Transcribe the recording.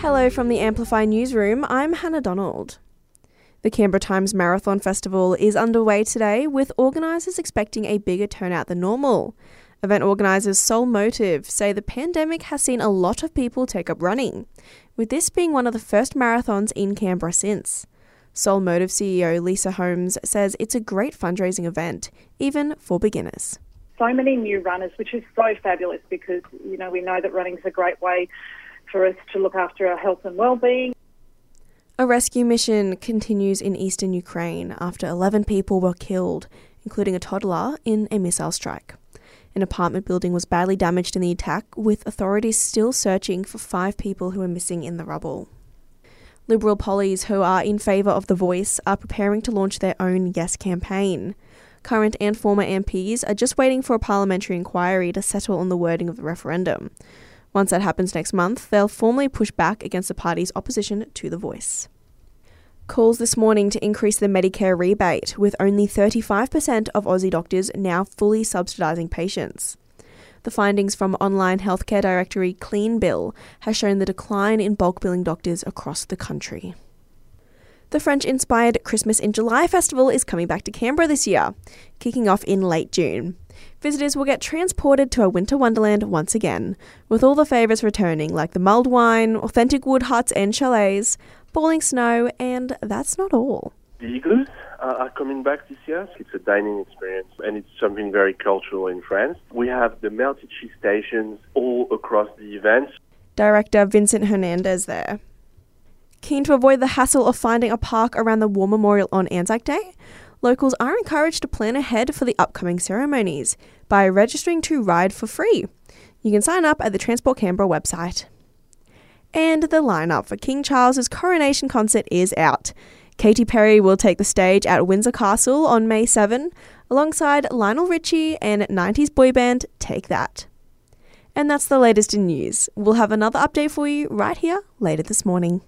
Hello from the Amplify newsroom. I'm Hannah Donald. The Canberra Times Marathon Festival is underway today, with organisers expecting a bigger turnout than normal. Event organisers Sole Motive say the pandemic has seen a lot of people take up running, with this being one of the first marathons in Canberra since. Sole Motive CEO Lisa Holmes says it's a great fundraising event, even for beginners. So many new runners, which is so fabulous because you know we know that running is a great way for us to look after our health and well-being. A rescue mission continues in eastern Ukraine after 11 people were killed, including a toddler, in a missile strike. An apartment building was badly damaged in the attack, with authorities still searching for five people who are missing in the rubble. Liberal pollies who are in favour of The Voice are preparing to launch their own Yes campaign. Current and former MPs are just waiting for a parliamentary inquiry to settle on the wording of the referendum. Once that happens next month, they'll formally push back against the party's opposition to The Voice. Calls this morning to increase the Medicare rebate, with only 35% of Aussie doctors now fully subsidising patients. The findings from online healthcare directory CleanBill has shown the decline in bulk billing doctors across the country. The French inspired Christmas in July festival is coming back to Canberra this year, kicking off in late June. Visitors will get transported to a winter wonderland once again, with all the favourites returning, like the mulled wine, authentic wood huts and chalets, falling snow, and that's not all. The igloos are coming back this year. It's a dining experience and it's something very cultural in France. We have the melted cheese stations all across the events. Director Vincent Hernandez there. Keen to avoid the hassle of finding a park around the War Memorial on Anzac Day? Locals are encouraged to plan ahead for the upcoming ceremonies by registering to ride for free. You can sign up at the Transport Canberra website. And the lineup for King Charles's coronation concert is out. Katy Perry will take the stage at Windsor Castle on May 7, alongside Lionel Richie and 90s boy band Take That. And that's the latest in news. We'll have another update for you right here later this morning.